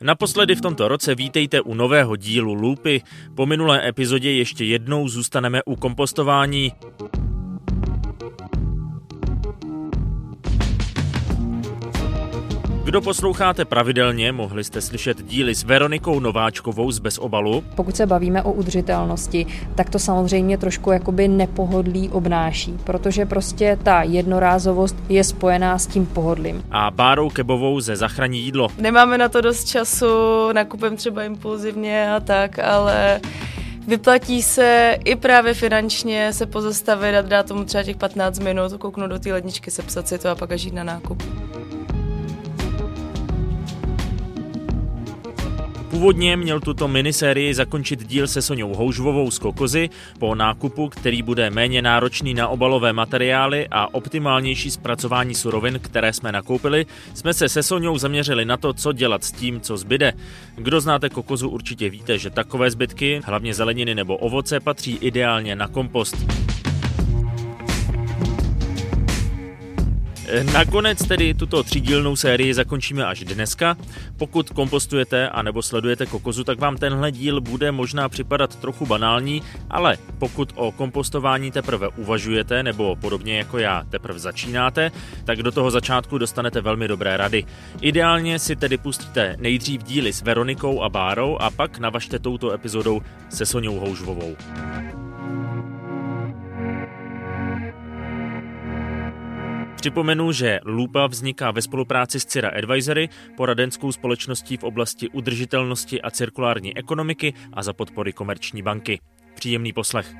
Naposledy v tomto roce vítejte u nového dílu Loopy. Po minulé epizodě ještě jednou zůstaneme u kompostování. Kdo posloucháte pravidelně, mohli jste slyšet díly s Veronikou Nováčkovou z Bezobalu. Pokud se bavíme o udržitelnosti, tak to samozřejmě trošku jakoby nepohodlí obnáší, protože prostě ta jednorázovost je spojená s tím pohodlím. A Bárou Kebovou ze Zachraní jídlo. Nemáme na to dost času, nakupem třeba impulzivně a tak, ale Vyplatí se i právě finančně se pozastavit a dát tomu třeba těch 15 minut, kouknout do té ledničky, sepsat si to a pak až jít na nákup. Původně měl tuto minisérii zakončit díl se Soňou Houžvovou z Kokozy po nákupu, který bude méně náročný na obalové materiály a optimálnější zpracování surovin, které jsme nakoupili, jsme se se Soňou zaměřili na to, co dělat s tím, co zbyde. Kdo znáte Kokozu, určitě víte, že takové zbytky, hlavně zeleniny nebo ovoce, patří ideálně na kompost. Nakonec tedy tuto třídílnou sérii zakončíme až dneska. Pokud kompostujete a nebo sledujete kokozu, tak vám tenhle díl bude možná připadat trochu banální, ale pokud o kompostování teprve uvažujete nebo podobně jako já teprve začínáte, tak do toho začátku dostanete velmi dobré rady. Ideálně si tedy pustíte nejdřív díly s Veronikou a Bárou a pak navažte touto epizodou se Soňou Houžvovou. Připomenu, že Lupa vzniká ve spolupráci s Cira Advisory, poradenskou společností v oblasti udržitelnosti a cirkulární ekonomiky a za podpory Komerční banky. Příjemný poslech.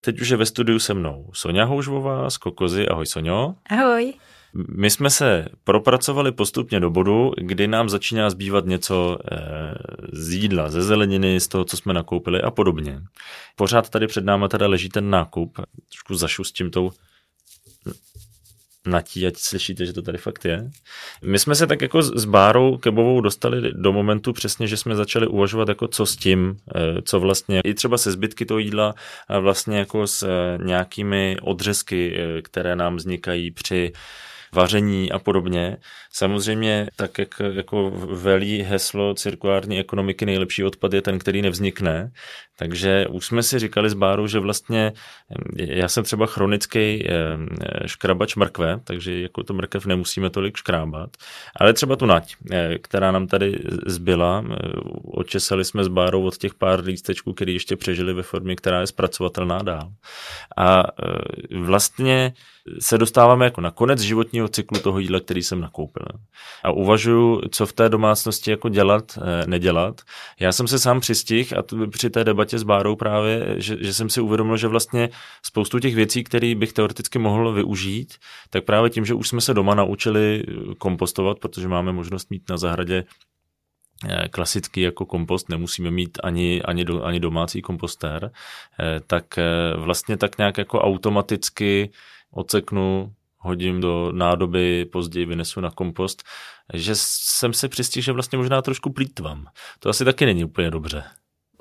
Teď už je ve studiu se mnou Sonja Houžvová z Kokozy. Ahoj Sonjo. Ahoj. My jsme se propracovali postupně do bodu, kdy nám začíná zbývat něco eh, z jídla, ze zeleniny, z toho, co jsme nakoupili a podobně. Pořád tady před námi teda leží ten nákup. Trošku zašustím tou natí, ať slyšíte, že to tady fakt je. My jsme se tak jako s Bárou Kebovou dostali do momentu přesně, že jsme začali uvažovat jako co s tím, eh, co vlastně i třeba se zbytky toho jídla a vlastně jako s eh, nějakými odřezky, eh, které nám vznikají při vaření a podobně. Samozřejmě, tak jak jako velí heslo cirkulární ekonomiky, nejlepší odpad je ten, který nevznikne. Takže už jsme si říkali z Báru, že vlastně já jsem třeba chronický škrabač mrkve, takže jako to mrkev nemusíme tolik škrábat. Ale třeba tu nať, eh, která nám tady zbyla, eh, očesali jsme s Bárou od těch pár lístečků, které ještě přežili ve formě, která je zpracovatelná dál. A eh, vlastně se dostáváme jako na konec životního cyklu toho jídla, který jsem nakoupil. A uvažuju, co v té domácnosti jako dělat, eh, nedělat. Já jsem se sám přistihl a při té debatě s Bárou právě, že, že jsem si uvědomil, že vlastně spoustu těch věcí, které bych teoreticky mohl využít, tak právě tím, že už jsme se doma naučili kompostovat, protože máme možnost mít na zahradě eh, klasický jako kompost, nemusíme mít ani, ani, do, ani domácí kompostér, eh, tak vlastně tak nějak jako automaticky oceknu, hodím do nádoby, později vynesu na kompost, že jsem se přistihl, že vlastně možná trošku plítvám. To asi taky není úplně dobře.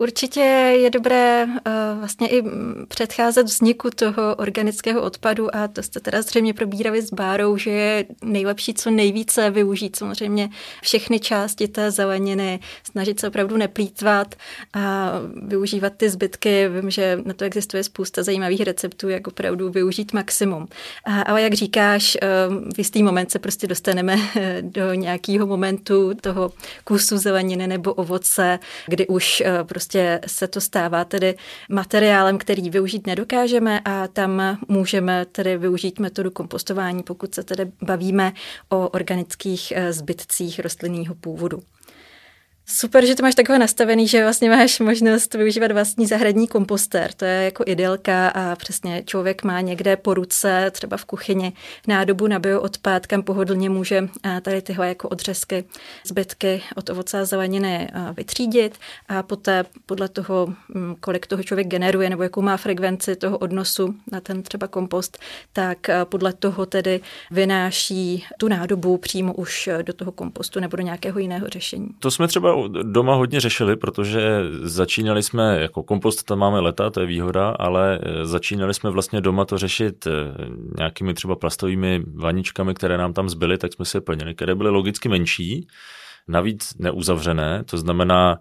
Určitě je dobré uh, vlastně i předcházet vzniku toho organického odpadu a to jste teda zřejmě probírali s Bárou, že je nejlepší co nejvíce využít samozřejmě všechny části té zeleniny, snažit se opravdu neplýtvat a využívat ty zbytky. Vím, že na to existuje spousta zajímavých receptů, jak opravdu využít maximum. A, ale jak říkáš, uh, v jistý moment se prostě dostaneme do nějakého momentu toho kusu zeleniny nebo ovoce, kdy už uh, prostě prostě se to stává tedy materiálem, který využít nedokážeme a tam můžeme tedy využít metodu kompostování, pokud se tedy bavíme o organických eh, zbytcích rostlinného původu. Super, že to máš takové nastavený, že vlastně máš možnost využívat vlastní zahradní kompostér. To je jako ideálka a přesně člověk má někde po ruce, třeba v kuchyni, nádobu na bioodpad, kam pohodlně může tady tyhle jako odřezky, zbytky od ovoce a zeleniny vytřídit a poté podle toho, mm, kolik toho člověk generuje nebo jakou má frekvenci toho odnosu na ten třeba kompost, tak podle toho tedy vynáší tu nádobu přímo už do toho kompostu nebo do nějakého jiného řešení. To jsme třeba doma hodně řešili, protože začínali jsme, jako kompost tam máme leta, to je výhoda, ale eh, začínali jsme vlastně doma to řešit eh, nějakými třeba plastovými vaničkami, které nám tam zbyly, tak jsme si je plnili, které byly logicky menší, navíc neuzavřené, to znamená,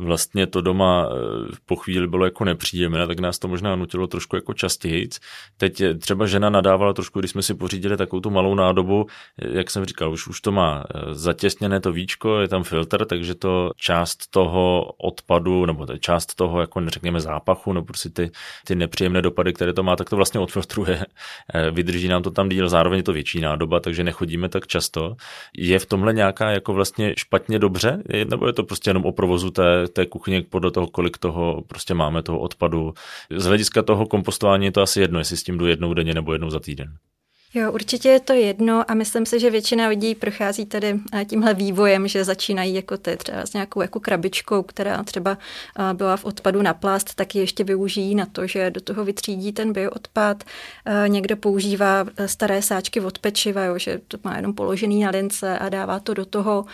vlastně to doma eh, po chvíli bylo jako nepříjemné, tak nás to možná nutilo trošku jako častěji. Teď třeba žena nadávala trošku, když jsme si pořídili takovou tu malou nádobu, eh, jak jsem říkal, už, už to má eh, zatěsněné to víčko, je tam filtr, takže to část toho odpadu, nebo to část toho, jako řekněme, zápachu, nebo prostě ty, ty nepříjemné dopady, které to má, tak to vlastně odfiltruje. Vydrží nám to tam díl, zároveň je to větší nádoba, takže nechodíme tak často. Je v tomhle nějaká jako vlastně špatně dobře, nebo je to prostě jenom o provozu té, té kuchyně podle toho, kolik toho prostě máme toho odpadu. Z hlediska toho kompostování je to asi jedno, jestli s tím jdu jednou denně nebo jednou za týden. Jo, určitě je to jedno a myslím si, že většina lidí prochází tady eh, tímhle vývojem, že začínají jako ty třeba s nějakou jako krabičkou, která třeba eh, byla v odpadu na plast, tak ji ještě využijí na to, že do toho vytřídí ten bioodpad. Eh, někdo používá staré sáčky od pečiva, jo, že to má jenom položený na lince a dává to do toho.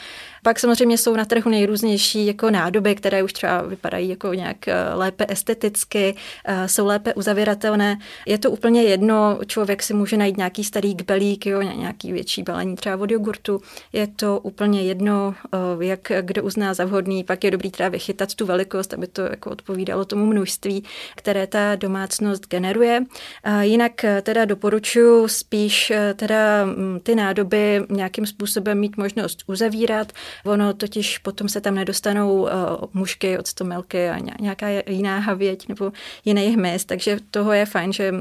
Pak samozřejmě jsou na trhu nejrůznější jako nádoby, které už třeba vypadají jako nějak lépe esteticky, jsou lépe uzavíratelné. Je to úplně jedno, člověk si může najít nějaký starý kbelík, jo, nějaký větší balení třeba od jogurtu. Je to úplně jedno, jak kdo uzná za vhodný, pak je dobrý třeba vychytat tu velikost, aby to jako odpovídalo tomu množství, které ta domácnost generuje. A jinak e, teda doporučuji spíš e, teda ty nádoby nějakým způsobem mít možnost uzavírat. Ono totiž potom se tam nedostanou mušky, octomilky a nějaká jiná havěť nebo jiný hmyz, takže toho je fajn, že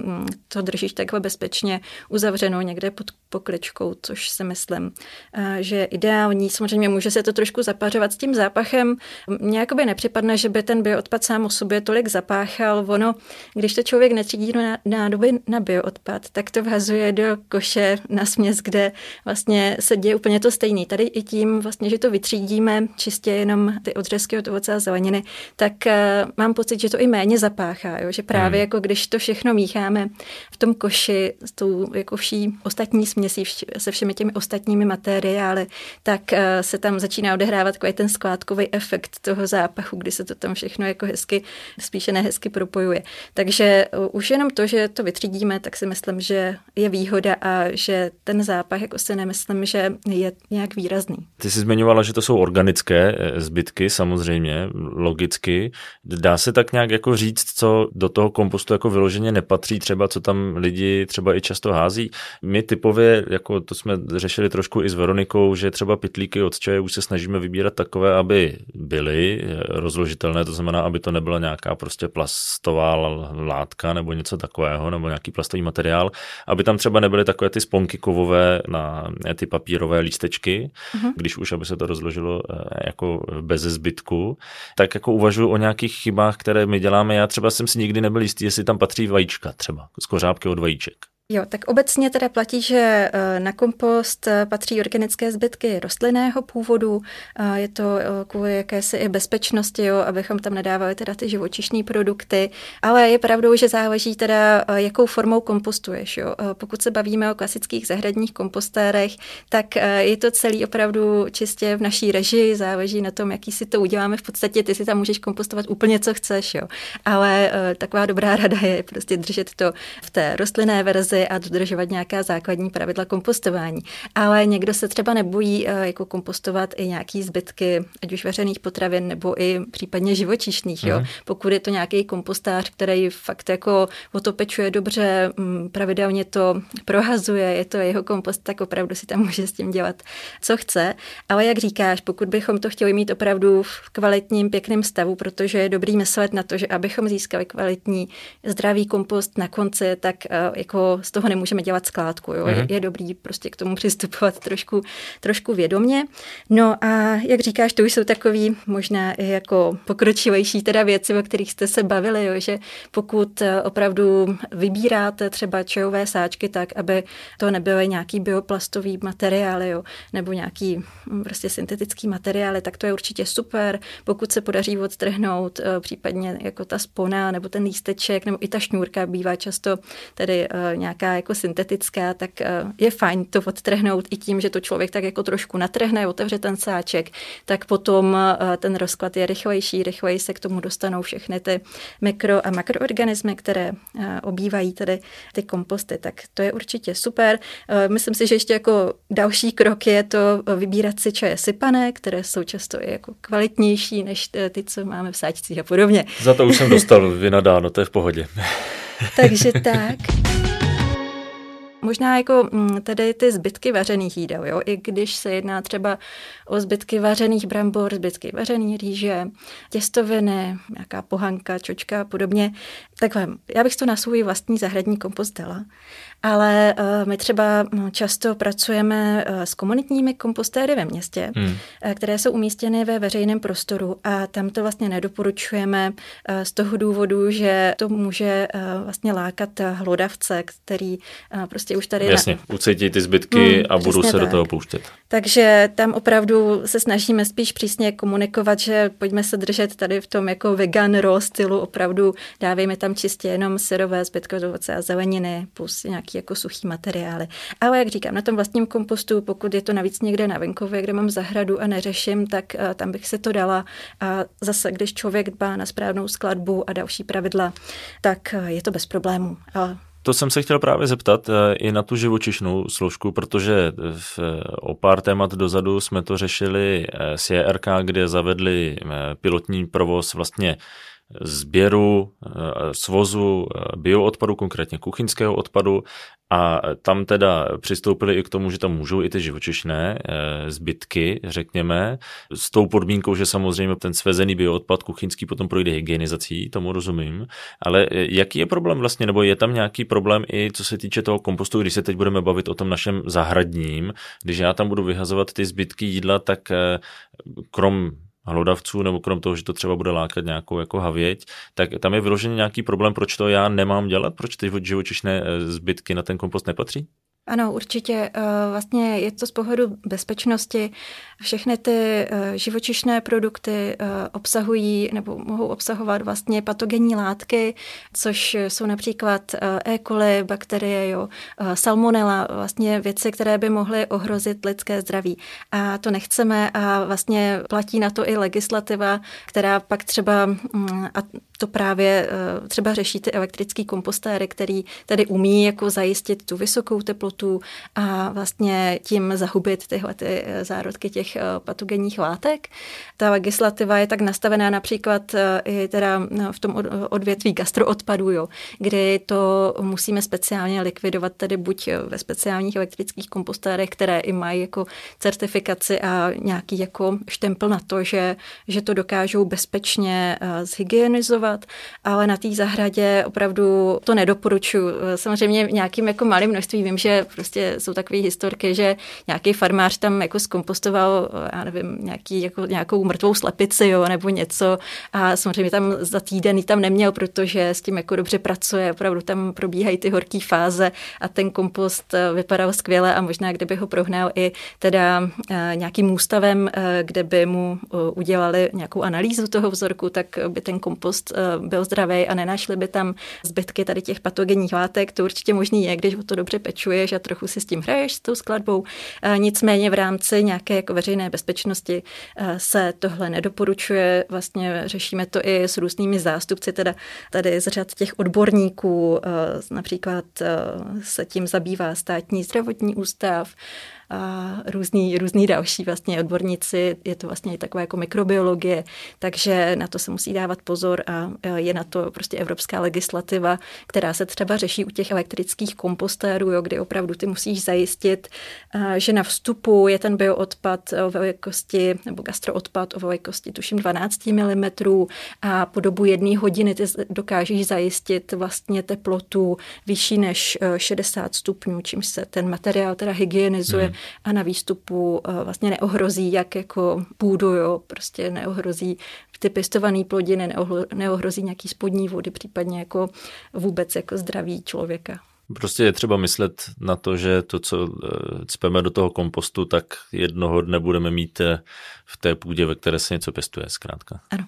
to držíš takhle bezpečně uzavřené uzavřeno někde pod pokličkou, což si myslím, eh, že je ideální. Samozřejmě může se to trošku zapařovat s tím zápachem. Mně jakoby nepřipadne, že by ten bioodpad sám o sobě tolik zapáchal. Ono, když to člověk netřídí na nádoby na bioodpad, tak to vhazuje do koše na směs, kde vlastně se děje úplně to stejné. Tady i tím, vlastně, že to vytřídíme čistě jenom ty odřezky od ovoce a zeleniny, tak uh, mám pocit, že to i méně zapáchá. Jo? Že právě hmm. jako když to všechno mícháme v tom koši s tou jako vší ostatní směsí, se všemi těmi ostatními materiály, tak eh, se tam začíná odehrávat takový ten skládkový efekt toho zápachu, kdy se to tam všechno jako hezky, spíše nehezky propojuje. Takže eh, už jenom to, že to vytřídíme, tak si myslím, že je výhoda a že ten zápach, jako si nemyslím, že je nějak výrazný. Ty jsi zmiňovala, že to jsou organické eh, zbytky, samozřejmě, logicky. Dá se tak nějak jako říct, co do toho kompostu jako vyloženě nepatří, třeba co tam lidi třeba i často hází. My typově, jako to jsme řešili trošku i s Veronikou, že třeba pitlíky od čaje už se snažíme vybírat takové, aby byly rozložitelné, to znamená, aby to nebyla nějaká prostě plastová látka nebo něco takového, nebo nějaký plastový materiál, aby tam třeba nebyly takové ty sponky kovové na ty papírové lístečky, uh-huh. když už, aby se to rozložilo eh, jako bez zbytku, tak jako uvažuji o nějakých chybách, které my děláme. Já třeba jsem si nikdy nebyl jistý, jestli tam patří vajíčka třeba, skořápky od vajíček. Jo, tak obecně teda platí, že eh, na kompost eh, patří organické zbytky rostlinného původu. Je to eh, kvůli jakési i bezpečnosti, jo, abychom tam nedávali teda ty živočišní produkty. Ale je pravdou, že záleží teda, jakou formou kompostuješ. Jo. Pokud se bavíme o klasických zahradních kompostérech, tak je to celý opravdu čistě v naší režii, záleží na tom, jaký si to uděláme. V podstatě ty si tam můžeš kompostovat úplně, co chceš. Jo. Ale taková dobrá rada je prostě držet to v té rostlinné verzi verzi a dodržovat nějaká základní pravidla kompostování. Ale někdo se třeba nebojí eh, jako kompostovat i nějaký zbytky, ať už veřejných potravin nebo i případně živočišných. Jo? Mhm. Pokud je to nějaký kompostář, který fakt jako otopečuje dobře, mm, pravidelně to prohazuje, je to jeho kompost, tak opravdu si tam může s tím dělat, co chce. Ale jak říkáš, pokud bychom to chtěli mít opravdu v kvalitním, pěkném stavu, protože je dobrý myslet na to, že abychom získali kvalitní, zdravý kompost na konci, tak eh, jako z toho nemůžeme dělat skládku. Jo? Mm-hmm. Je, je dobrý prostě k tomu přistupovat trošku, trošku vědomě. No a jak říkáš, to už jsou takový možná i jako pokročilejší teda věci, o kterých jste se bavili, jo? že pokud eh, opravdu vybíráte třeba čajové sáčky tak, aby to nebyly nějaký bioplastový materiály jo? nebo nějaký hm, prostě syntetický materiály, tak to je určitě super. Pokud se podaří odtrhnout eh, případně jako ta spona nebo ten lísteček nebo i ta šňůrka bývá často tedy nějak nějaká jako syntetická, tak eh, je fajn to odtrhnout i tím, že to člověk tak jako trošku natrhne, otevře ten sáček, tak potom eh, ten rozklad je rychlejší, rychleji se k tomu dostanou všechny ty mikro a makroorganismy, které obývají tedy ty komposty. Tak to je určitě super. Myslím si, že ještě jako další krok je to vybírat si čaje sypané, které jsou často i jako kvalitnější než ty, co máme v sáčcích a podobně. Za to už jsem dostal vynadáno, to je v pohodě. Takže tak. Možná jako mm, tady ty zbytky vařených jídel, jo? i když se jedná třeba o zbytky vařených brambor, zbytky vařený rýže, těstoviny, nějaká pohanka, čočka a podobně, takhle, já bych to na svůj vlastní zahradní kompost dala ale uh, my třeba hm, často pracujeme uh, s komunitními kompostéry ve městě, hmm. uh, které jsou umístěny ve veřejném prostoru a tam to vlastně nedoporučujeme uh, z toho důvodu, že to může uh, vlastně lákat hlodavce, který uh, prostě už tady... Jasně, na... ucítí ty zbytky hmm, a budou se tak. do toho pouštět. Takže tam opravdu se snažíme spíš přísně komunikovat, že pojďme se držet tady v tom jako vegan raw stylu, opravdu dávejme tam čistě jenom syrové zbytky ovoce a zeleniny plus nějaký jako suchý materiály. Ale jak říkám, na tom vlastním kompostu, pokud je to navíc někde na venkově, kde mám zahradu a neřeším, tak uh, tam bych se to dala. A zase, když člověk dbá na správnou skladbu a další pravidla, tak uh, je to bez problémů. A to jsem se chtěl právě zeptat eh, i na tu živočišnou složku, protože v, o pár témat dozadu jsme to řešili s JRK, kde zavedli pilotní provoz vlastně sběru, eh, svozu eh, bioodpadu, konkrétně kuchyňského odpadu. A tam teda přistoupili i k tomu, že tam můžou i ty živočišné eh, zbytky, řekněme, s tou podmínkou, že samozřejmě ten svezený bioodpad kuchyňský potom projde hygienizací, tomu rozumím, ale jaký je problém vlastně, nebo je tam nějaký problém i co se týče toho kompostu, když se teď budeme bavit o tom našem zahradním, když já tam budu vyhazovat ty zbytky jídla, tak krom hlodavců, nebo krom toho, že to třeba bude lákat nějakou jako havěť, tak tam je vyložený nějaký problém, proč to já nemám dělat, proč ty živočišné eh, zbytky na ten kompost nepatří? Ano, určitě. Eh, vlastně je to z pohledu bezpečnosti. Všechny ty eh, živočišné produkty eh, obsahují nebo mohou obsahovat vlastně patogenní látky, což jsou například E. coli, bakterie, jo, salmonella, vlastně věci, které by mohly ohrozit lidské zdraví. A to nechceme a vlastně platí na to i legislativa, která pak třeba, mm, a to právě třeba řeší ty elektrické kompostéry, který tady umí jako zajistit tu vysokou teplotu, a vlastně tím zahubit tyhle ty eh, zárodky těch eh, patogenních látek. Ta legislativa je tak nastavená například eh, i teda no, v tom odvětví gastroodpadů, jo, kdy to musíme speciálně likvidovat tedy buď ve speciálních elektrických kompostérech, které i mají jako certifikaci a nějaký jako štempel na to, že, že to dokážou bezpečně zhygienizovat, ale na té zahradě opravdu to nedoporučuji. Samozřejmě nějakým jako malým množství vím, že prostě jsou takové historky, že nějaký farmář tam jako zkompostoval, já nevím, nějaký, jako, nějakou mrtvou slepici, jo, nebo něco a samozřejmě tam za týden ji tam neměl, protože s tím jako dobře pracuje, opravdu tam probíhají ty horké fáze a ten kompost eh, vypadal skvěle a možná kdyby ho prohnal i teda eh, nějakým ústavem, eh, kde by mu udělali nějakou analýzu toho vzorku, tak by ten kompost byl zdravý a nenašli by tam zbytky tady těch patogenních látek. To určitě možný je, když ho to dobře pečuješ a trochu si s tím hraješ, s tou skladbou. Nicméně v rámci nějaké jako veřejné bezpečnosti se tohle nedoporučuje. Vlastně řešíme to i s různými zástupci, teda tady z řad těch odborníků, například se tím zabývá státní zdravotní ústav, a různý, různý další vlastně odborníci, je to vlastně i taková jako mikrobiologie, takže na to se musí dávat pozor a je na to prostě evropská legislativa, která se třeba řeší u těch elektrických kompostérů, jo, kdy opravdu ty musíš zajistit, že na vstupu je ten bioodpad o velikosti, nebo gastroodpad o velikosti tuším 12 mm a po dobu jedné hodiny ty dokážeš zajistit vlastně teplotu vyšší než 60 stupňů, čímž se ten materiál teda hygienizuje. Hmm a na výstupu eh, vlastně neohrozí jak jako půdu, jo, prostě neohrozí ty pěstované plodiny, neohrozí nějaký spodní vody, případně jako vůbec jako zdraví člověka. Prostě je třeba myslet na to, že to, co eh, cpeme do toho kompostu, tak jednoho dne budeme mít eh, v té půdě, ve které se něco pěstuje, zkrátka. Ano.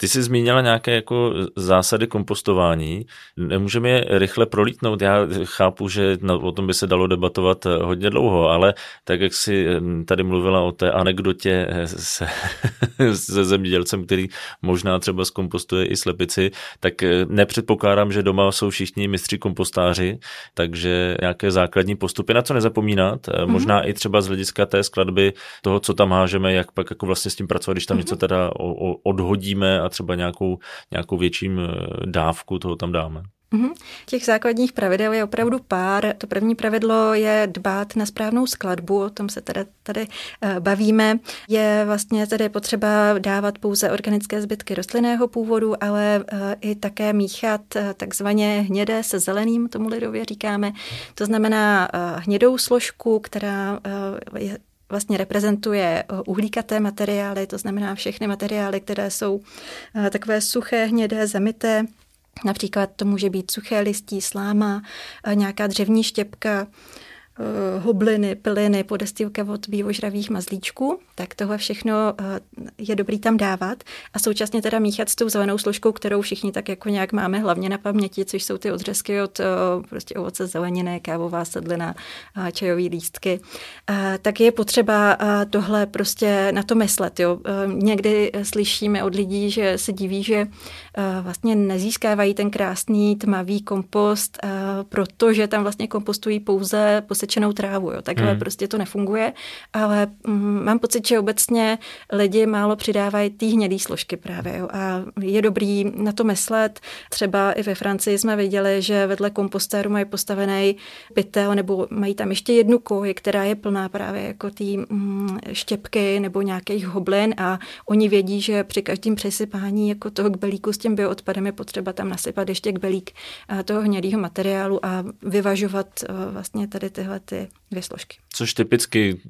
Ty jsi zmínila nějaké jako zásady kompostování. Nemůžeme je rychle prolítnout. Já chápu, že o tom by se dalo debatovat hodně dlouho, ale tak, jak jsi tady mluvila o té anekdotě se, se zemědělcem, který možná třeba zkompostuje i slepici, tak nepředpokládám, že doma jsou všichni mistři kompostáři, takže nějaké základní postupy, na co nezapomínat. Mm-hmm. Možná i třeba z hlediska té skladby toho, co tam hážeme, jak pak jako vlastně s tím pracovat, když tam mm-hmm. něco teda odhodíme a třeba nějakou, nějakou větším eh, dávku toho tam dáme. Mm-hmm. Těch základních pravidel je opravdu pár. To první pravidlo je dbát na správnou skladbu, o tom se tady, tady uh, bavíme. Je vlastně tedy potřeba dávat pouze organické zbytky rostlinného původu, ale uh, i také míchat takzvaně hnědé se zeleným, tomu lidově říkáme. To znamená hnědou složku, která je vlastně reprezentuje uhlíkaté materiály, to znamená všechny materiály, které jsou takové suché, hnědé, zamité, Například to může být suché listí, sláma, nějaká dřevní štěpka, Eh, hobliny, piliny, podestýlka od bývožravých mazlíčků, tak tohle všechno eh, je dobrý tam dávat a současně teda míchat s tou zelenou složkou, kterou všichni tak jako nějak máme hlavně na paměti, což jsou ty odřezky od eh, prostě ovoce zeleniny, kávová sedlina, čajové lístky. Tak je potřeba tohle prostě na to myslet. Jo. Někdy slyšíme od lidí, že se diví, že vlastně nezískávají ten krásný tmavý kompost, protože tam vlastně kompostují pouze posečenou trávu. Jo. Takhle hmm. prostě to nefunguje, ale mm, mám pocit, že obecně lidi málo přidávají ty hnědé složky právě. Jo. A je dobrý na to myslet. Třeba i ve Francii jsme viděli, že vedle kompostéru mají postavený pytel nebo mají tam ještě jednu koji, která je plná právě jako ty mm, štěpky nebo nějakých hoblin a oni vědí, že při každém přesypání jako toho kbelíku s tím bioodpadem je potřeba tam nasypat ještě kbelík toho hnědého materiálu a vyvažovat vlastně tady tyhle tyhle ty dvě složky. Což typicky,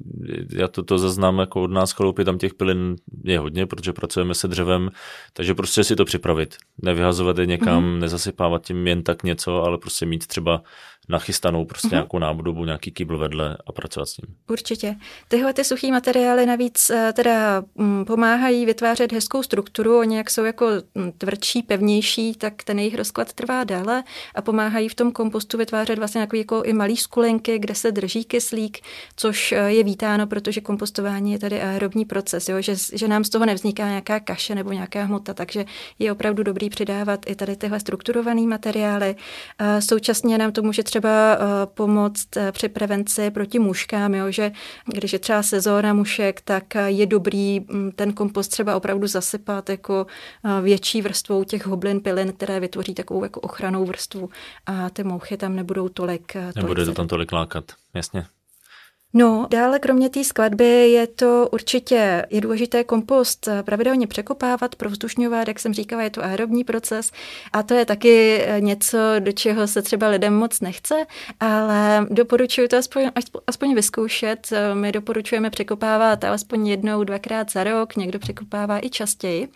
já to, to zaznám jako od nás chaloupy, tam těch pilin je hodně, protože pracujeme se dřevem, takže prostě si to připravit. Nevyhazovat je někam, mm-hmm. nezasypávat tím jen tak něco, ale prostě mít třeba nachystanou prostě mm-hmm. nějakou nádobu, nějaký kýbl vedle a pracovat s ním. Určitě. Tyhle ty suchý materiály navíc eh, teda mm, pomáhají vytvářet hezkou strukturu, oni jak jsou jako mm, tvrdší, pevnější, tak ten jejich rozklad trvá déle a pomáhají v tom kompostu vytvářet vlastně jako, jako i malý skulinky, kde se drží kyslík, což eh, je vítáno, protože kompostování je tady aerobní proces, jo? Že, že nám z toho nevzniká nějaká kaše nebo nějaká hmota, takže je opravdu dobrý přidávat i tady tyhle strukturované materiály. A současně nám to může třeba uh, pomoct uh, při prevenci proti muškám, jo? že když je třeba sezóna mušek, tak uh, je dobrý um, ten kompost třeba opravdu zasypat jako větší vrstvou těch hoblin, pilin, které vytvoří takovou jako ochranou vrstvu a ty mouchy tam nebudou tolik. tolik Nebude to tam tolik lákat, jasně. No, dále kromě té skladby je to určitě, je důležité kompost pravidelně překopávat, provzdušňovat, jak jsem říkala, je to aerobní proces a to je taky něco, do čeho se třeba lidem moc nechce, ale doporučuji to aspoň, aspoň vyzkoušet. My doporučujeme překopávat alespoň jednou, dvakrát za rok, někdo překopává i častěji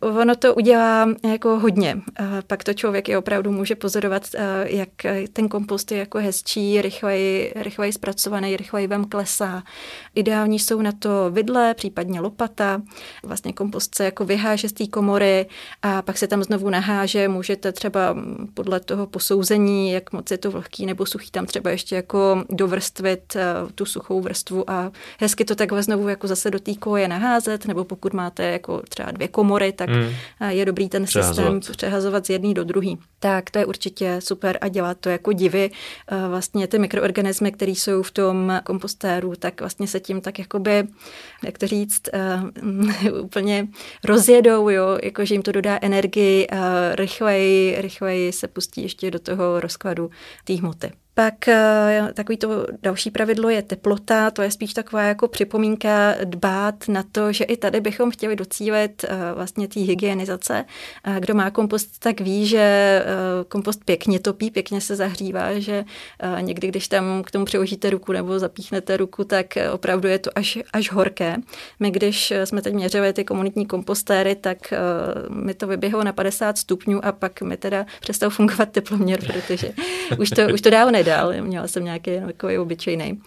ono to udělá jako hodně. Pak to člověk i opravdu může pozorovat, jak ten kompost je jako hezčí, rychleji, rychleji zpracovaný, rychleji vám klesá. Ideální jsou na to vidle, případně lopata. Vlastně kompost se jako vyháže z té komory a pak se tam znovu naháže. Můžete třeba podle toho posouzení, jak moc je to vlhký nebo suchý, tam třeba ještě jako dovrstvit tu suchou vrstvu a hezky to takhle znovu jako zase do té koje naházet, nebo pokud máte jako třeba dvě komory, tak mm. je dobrý ten systém přehazovat z jedný do druhý. Tak to je určitě super a dělat to jako divy. Vlastně ty mikroorganismy, které jsou v tom kompostéru, tak vlastně se tím tak jakoby, jak to říct, úplně rozjedou, jo, jako že jim to dodá energii, rychleji, rychleji se pustí ještě do toho rozkladu té hmoty. Pak eh, takový to další pravidlo je teplota, to je spíš taková jako připomínka dbát na to, že i tady bychom chtěli docílit eh, vlastně té hygienizace. Kdo má kompost, tak ví, že eh, kompost pěkně topí, pěkně se zahřívá, že někdy, když tam k tomu přiložíte ruku nebo zapíchnete ruku, tak opravdu je to až, až horké. My, když jsme teď měřili ty komunitní kompostéry, tak mi to vyběhlo na 50 stupňů a pak mi teda přestal fungovat teploměr, protože už to, už to dál nedá dál, měla jsem nějaký takový obyčejný.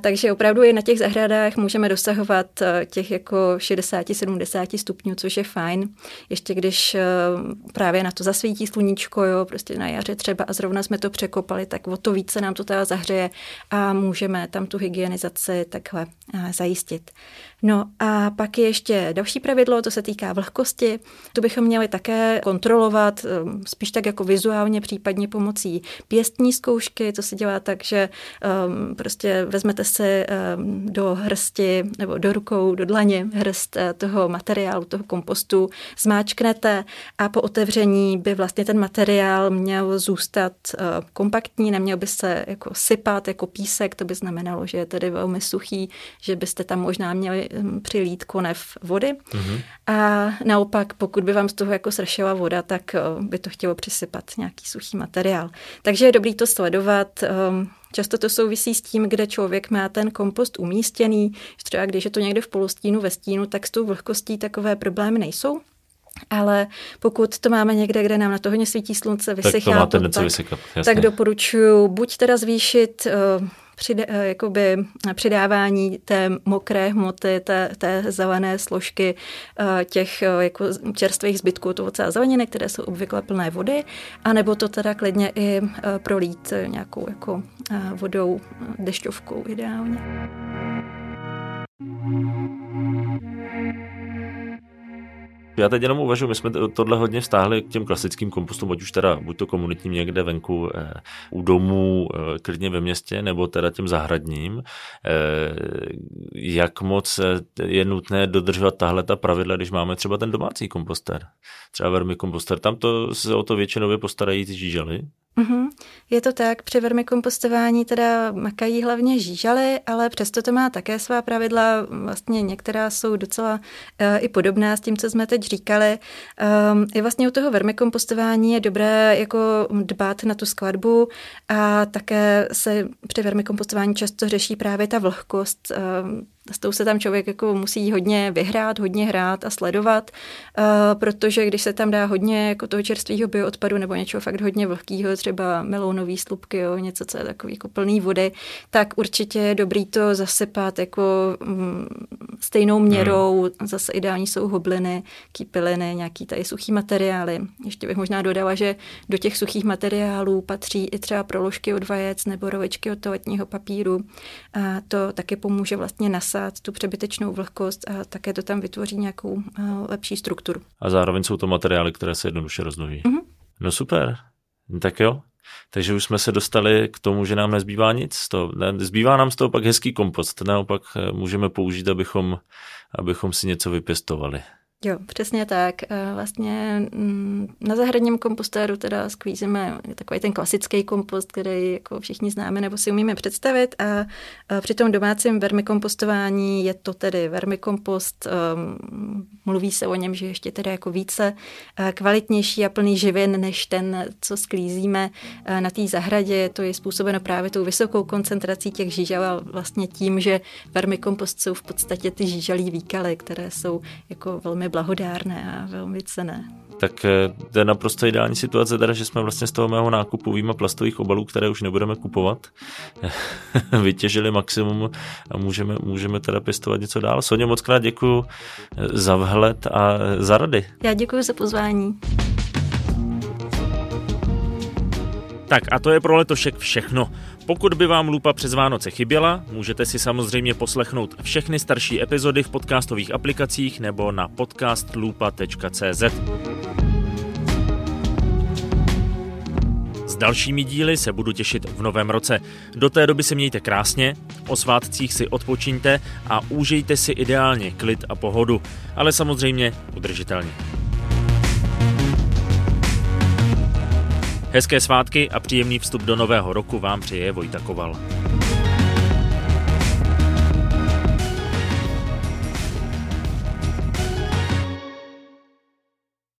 Takže opravdu i na těch zahradách můžeme dosahovat těch jako 60-70 stupňů, což je fajn. Ještě když právě na to zasvítí sluníčko, jo, prostě na jaře třeba a zrovna jsme to překopali, tak o to více nám to teda zahřeje a můžeme tam tu hygienizaci takhle zajistit. No a pak je ještě další pravidlo, to se týká vlhkosti. To bychom měli také kontrolovat, um, spíš tak jako vizuálně, případně pomocí pěstní zkoušky. To se dělá tak, že um, prostě vezmete si um, do hrsti nebo do rukou, do dlaně hrst uh, toho materiálu, toho kompostu, zmáčknete a po otevření by vlastně ten materiál měl zůstat uh, kompaktní, neměl by se jako sypat jako písek, to by znamenalo, že je tedy velmi suchý, že byste tam možná měli um, přilít konev vody. Mm-hmm. A naopak, pokud by vám z toho jako sršela voda, tak uh, by to chtělo přisypat nějaký suchý materiál. Takže je dobrý to sledovat. Um, často to souvisí s tím, kde člověk má ten kompost umístěný. Třeba když je to někde v polostínu, ve stínu, tak s tou vlhkostí takové problémy nejsou. Ale pokud to máme někde, kde nám na to hodně svítí slunce, vysychá tak to, tak, vysykat, tak doporučuji buď teda zvýšit uh, přida, eh, jakoby přidávání té mokré hmoty, té, té zelené složky eh, těch jako čerstvých zbytků toho celé zeleniny, které jsou obvykle plné vody, anebo to teda klidně i prolít nějakou jako vodou, dešťovkou ideálně. Já teď jenom uvažuji, my jsme tohle hodně vztáhli k těm klasickým kompostům, ať už teda buď to komunitním někde venku eh, u domů, eh, klidně ve městě, nebo teda těm zahradním. Eh, jak moc eh, je nutné dodržovat tahle ta pravidla, když máme třeba ten domácí komposter, třeba vermikomposter, tam to se o to většinově postarají ty žížaly, Mm-hmm. Je to tak, při vermikompostování teda makají hlavně žížaly, ale přesto to má také svá pravidla, vlastně některá jsou docela uh, i podobná s tím, co jsme teď říkali. Um, I vlastně u toho vermikompostování je dobré jako dbát na tu skladbu a také se při vermikompostování často řeší právě ta vlhkost. Um, s tou se tam člověk jako musí hodně vyhrát, hodně hrát a sledovat, uh, protože když se tam dá hodně jako toho čerstvého bioodpadu nebo něčeho fakt hodně vlhkého, třeba melounový slupky, jo, něco, co je takový jako plný vody, tak určitě je dobrý to zasypat jako mm, stejnou měrou. Hmm. Zase ideální jsou hobliny, kýpiliny, nějaký tady suchý materiály. Ještě bych možná dodala, že do těch suchých materiálů patří i třeba proložky od vajec nebo rovečky od toaletního papíru. A to taky pomůže vlastně nasát tu přebytečnou vlhkost a také to tam vytvoří nějakou lepší strukturu. A zároveň jsou to materiály, které se jednoduše roznoví. Mm-hmm. No super, tak jo. Takže už jsme se dostali k tomu, že nám nezbývá nic. To, ne, zbývá nám z toho pak hezký kompost. Naopak eh, můžeme použít, abychom, abychom si něco vypěstovali. Jo, přesně tak. Vlastně mm, na zahradním kompostéru teda skvízíme takový ten klasický kompost, který jako všichni známe nebo si umíme představit a při tom domácím vermikompostování je to tedy vermikompost, um, mluví se o něm, že ještě teda jako více kvalitnější a plný živin než ten, co sklízíme na té zahradě. To je způsobeno právě tou vysokou koncentrací těch žížel a vlastně tím, že vermikompost jsou v podstatě ty žížalí výkaly, které jsou jako velmi blahodárné a velmi cené. Tak eh, to je naprosto ideální situace, teda, že jsme vlastně z toho mého nákupu výjima plastových obalů, které už nebudeme kupovat, vytěžili maximum a můžeme, můžeme teda pěstovat něco dál. Soně, moc krát děkuji eh, za vhled a eh, za rady. Já děkuji za pozvání. Tak a to je pro letošek všechno. Pokud by vám lupa přes Vánoce chyběla, můžete si samozřejmě poslechnout všechny starší epizody v podcastových aplikacích nebo na podcastlupa.cz. S dalšími díly se budu těšit v novém roce. Do té doby se mějte krásně, o svátcích si odpočiňte a užijte si ideálně klid a pohodu, ale samozřejmě udržitelně. Hezké svátky a příjemný vstup do nového roku vám přeje Vojta Koval.